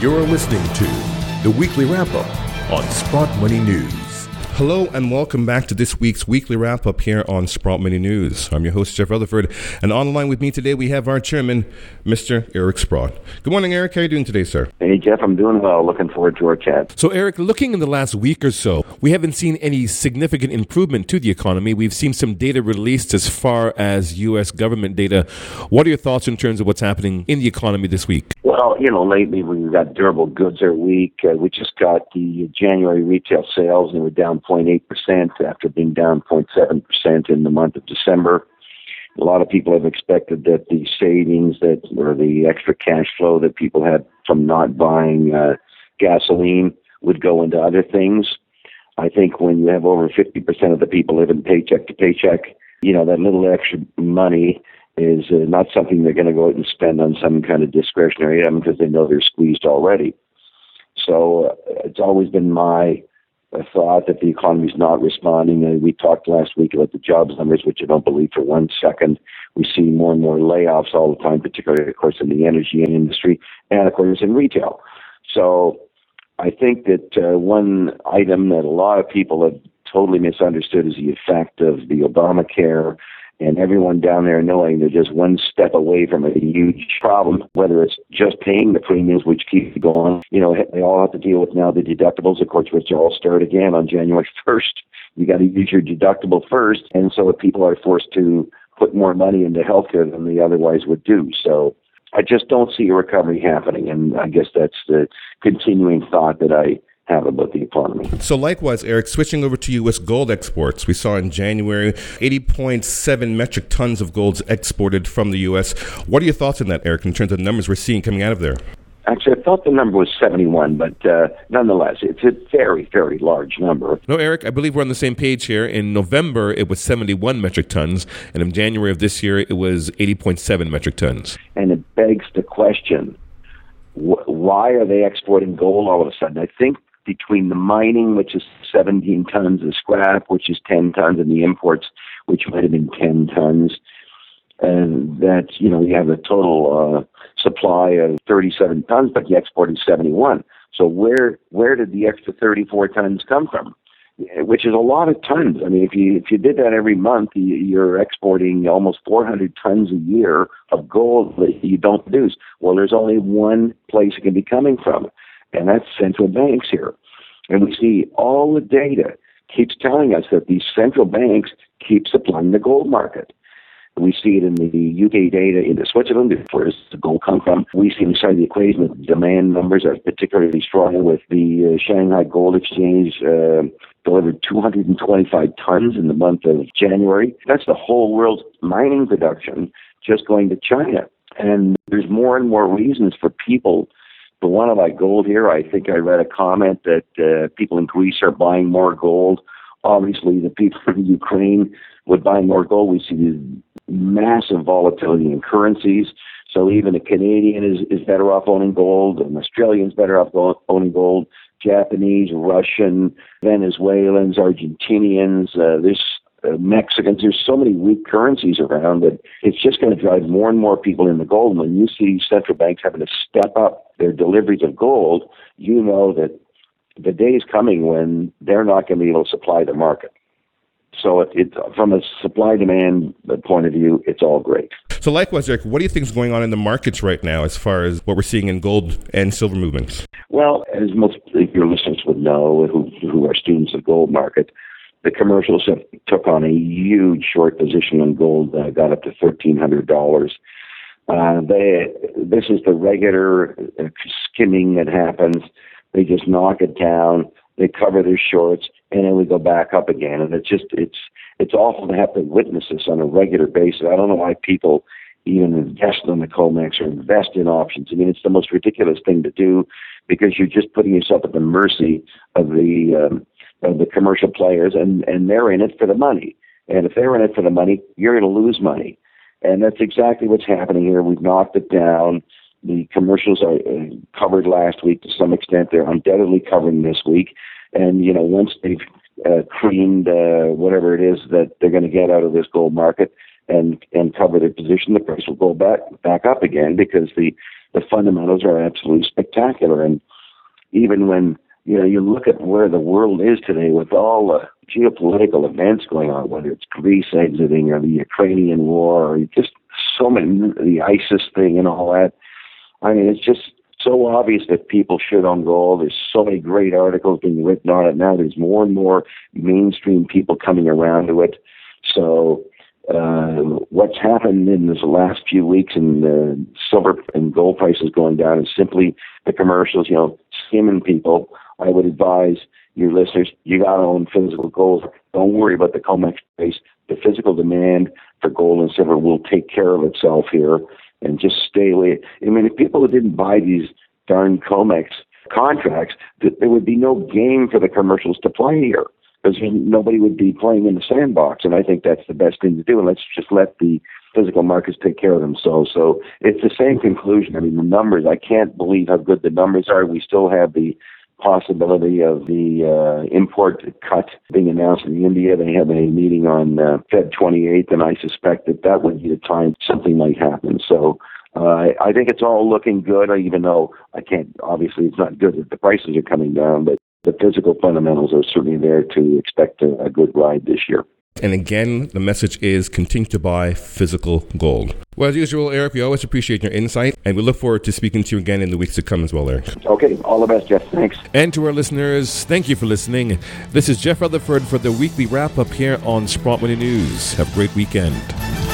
You're listening to the weekly wrap up on Sprott Money News. Hello and welcome back to this week's weekly wrap up here on Sprott Money News. I'm your host, Jeff Rutherford, and on the line with me today we have our chairman, Mr. Eric Sprott. Good morning, Eric. How are you doing today, sir? Hey, Jeff, I'm doing well. Looking forward to our chat. So, Eric, looking in the last week or so, we haven't seen any significant improvement to the economy. We've seen some data released as far as U.S. government data. What are your thoughts in terms of what's happening in the economy this week? Well, you know, lately we've got durable goods are weak. Uh, we just got the January retail sales, and we're down 0.8% after being down 0.7% in the month of December. A lot of people have expected that the savings that or the extra cash flow that people had from not buying uh, gasoline would go into other things. I think when you have over 50% of the people living paycheck to paycheck, you know, that little extra money is uh, not something they're going to go out and spend on some kind of discretionary item because they know they're squeezed already. So uh, it's always been my thought that the economy is not responding. Uh, we talked last week about the jobs numbers, which I don't believe for one second. We see more and more layoffs all the time, particularly, of course, in the energy and industry and, of course, in retail. So I think that uh, one item that a lot of people have totally misunderstood is the effect of the Obamacare and everyone down there knowing they're just one step away from a huge problem, whether it's just paying the premiums, which keep going. You know, they all have to deal with now the deductibles, of course, which all start again on January 1st. You got to use your deductible first. And so if people are forced to put more money into healthcare than they otherwise would do. So I just don't see a recovery happening. And I guess that's the continuing thought that I have about the economy. So, likewise, Eric, switching over to U.S. gold exports, we saw in January 80.7 metric tons of gold exported from the U.S. What are your thoughts on that, Eric, in terms of the numbers we're seeing coming out of there? Actually, I thought the number was 71, but uh, nonetheless, it's a very, very large number. No, Eric, I believe we're on the same page here. In November, it was 71 metric tons, and in January of this year, it was 80.7 metric tons. And it begs the question wh- why are they exporting gold all of a sudden? I think between the mining, which is 17 tons, the scrap, which is 10 tons, and the imports, which might have been 10 tons. And that, you know, you have a total uh, supply of 37 tons, but you exported 71. So where where did the extra 34 tons come from? Which is a lot of tons. I mean, if you if you did that every month, you're exporting almost 400 tons a year of gold that you don't produce. Well, there's only one place it can be coming from, and that's central banks here. And we see all the data keeps telling us that these central banks keep supplying the gold market. We see it in the UK data into Switzerland, where does the gold come from? We see inside the equation that demand numbers are particularly strong with the uh, Shanghai Gold Exchange uh, delivered 225 tons in the month of January. That's the whole world's mining production just going to China. And there's more and more reasons for people the one of my gold here, I think I read a comment that uh, people in Greece are buying more gold. Obviously, the people in Ukraine would buy more gold. We see massive volatility in currencies. So even a Canadian is, is better off owning gold, an Australian's better off owning gold, Japanese, Russian, Venezuelans, Argentinians. Uh, uh, Mexicans. There's so many weak currencies around that it's just going to drive more and more people into gold. And when you see central banks having to step up their deliveries of gold, you know that the day is coming when they're not going to be able to supply the market. So it, it, from a supply demand point of view, it's all great. So likewise, Eric, what do you think is going on in the markets right now as far as what we're seeing in gold and silver movements? Well, as most of your listeners would know, who, who are students of gold market, the commercials have took on a huge short position on gold, uh, got up to thirteen hundred dollars. Uh, they this is the regular skimming that happens. They just knock it down. They cover their shorts, and then we go back up again. And it's just it's it's awful to have to witness this on a regular basis. I don't know why people even invest in the COMEX or invest in options. I mean, it's the most ridiculous thing to do because you're just putting yourself at the mercy of the um, of the commercial players, and and they're in it for the money. And if they're in it for the money, you're going to lose money. And that's exactly what's happening here. We've knocked it down. The commercials are uh, covered last week to some extent. They're undoubtedly covering this week. And you know, once they've uh, creamed uh, whatever it is that they're going to get out of this gold market and and cover their position, the price will go back back up again because the the fundamentals are absolutely spectacular. And even when you know you look at where the world is today with all the geopolitical events going on, whether it's Greece exiting or the Ukrainian war or just so many the ISIS thing and all that. I mean, it's just so obvious that people should own gold. There's so many great articles being written on it now. There's more and more mainstream people coming around to it. So uh, what's happened in this last few weeks and uh, silver and gold prices going down is simply the commercials, you know, skimming people. I would advise your listeners, you got to own physical gold. Don't worry about the COMEX price. The physical demand for gold and silver will take care of itself here and just stay away. I mean, if people didn't buy these darn COMEX contracts, there would be no game for the commercials to play here because nobody would be playing in the sandbox. And I think that's the best thing to do. And let's just let the physical markets take care of themselves. So it's the same conclusion. I mean, the numbers, I can't believe how good the numbers are. We still have the possibility of the uh, import cut being announced in India. They have a meeting on uh, Feb 28th, and I suspect that that would be the time something might happen. So uh, I think it's all looking good, even though I can't, obviously, it's not good that the prices are coming down, but the physical fundamentals are certainly there to expect a, a good ride this year. And again, the message is continue to buy physical gold. Well, as usual, Eric, we always appreciate your insight, and we look forward to speaking to you again in the weeks to come as well, Eric. Okay, all the best, Jeff. Thanks. And to our listeners, thank you for listening. This is Jeff Rutherford for the weekly wrap up here on Sprott Money News. Have a great weekend.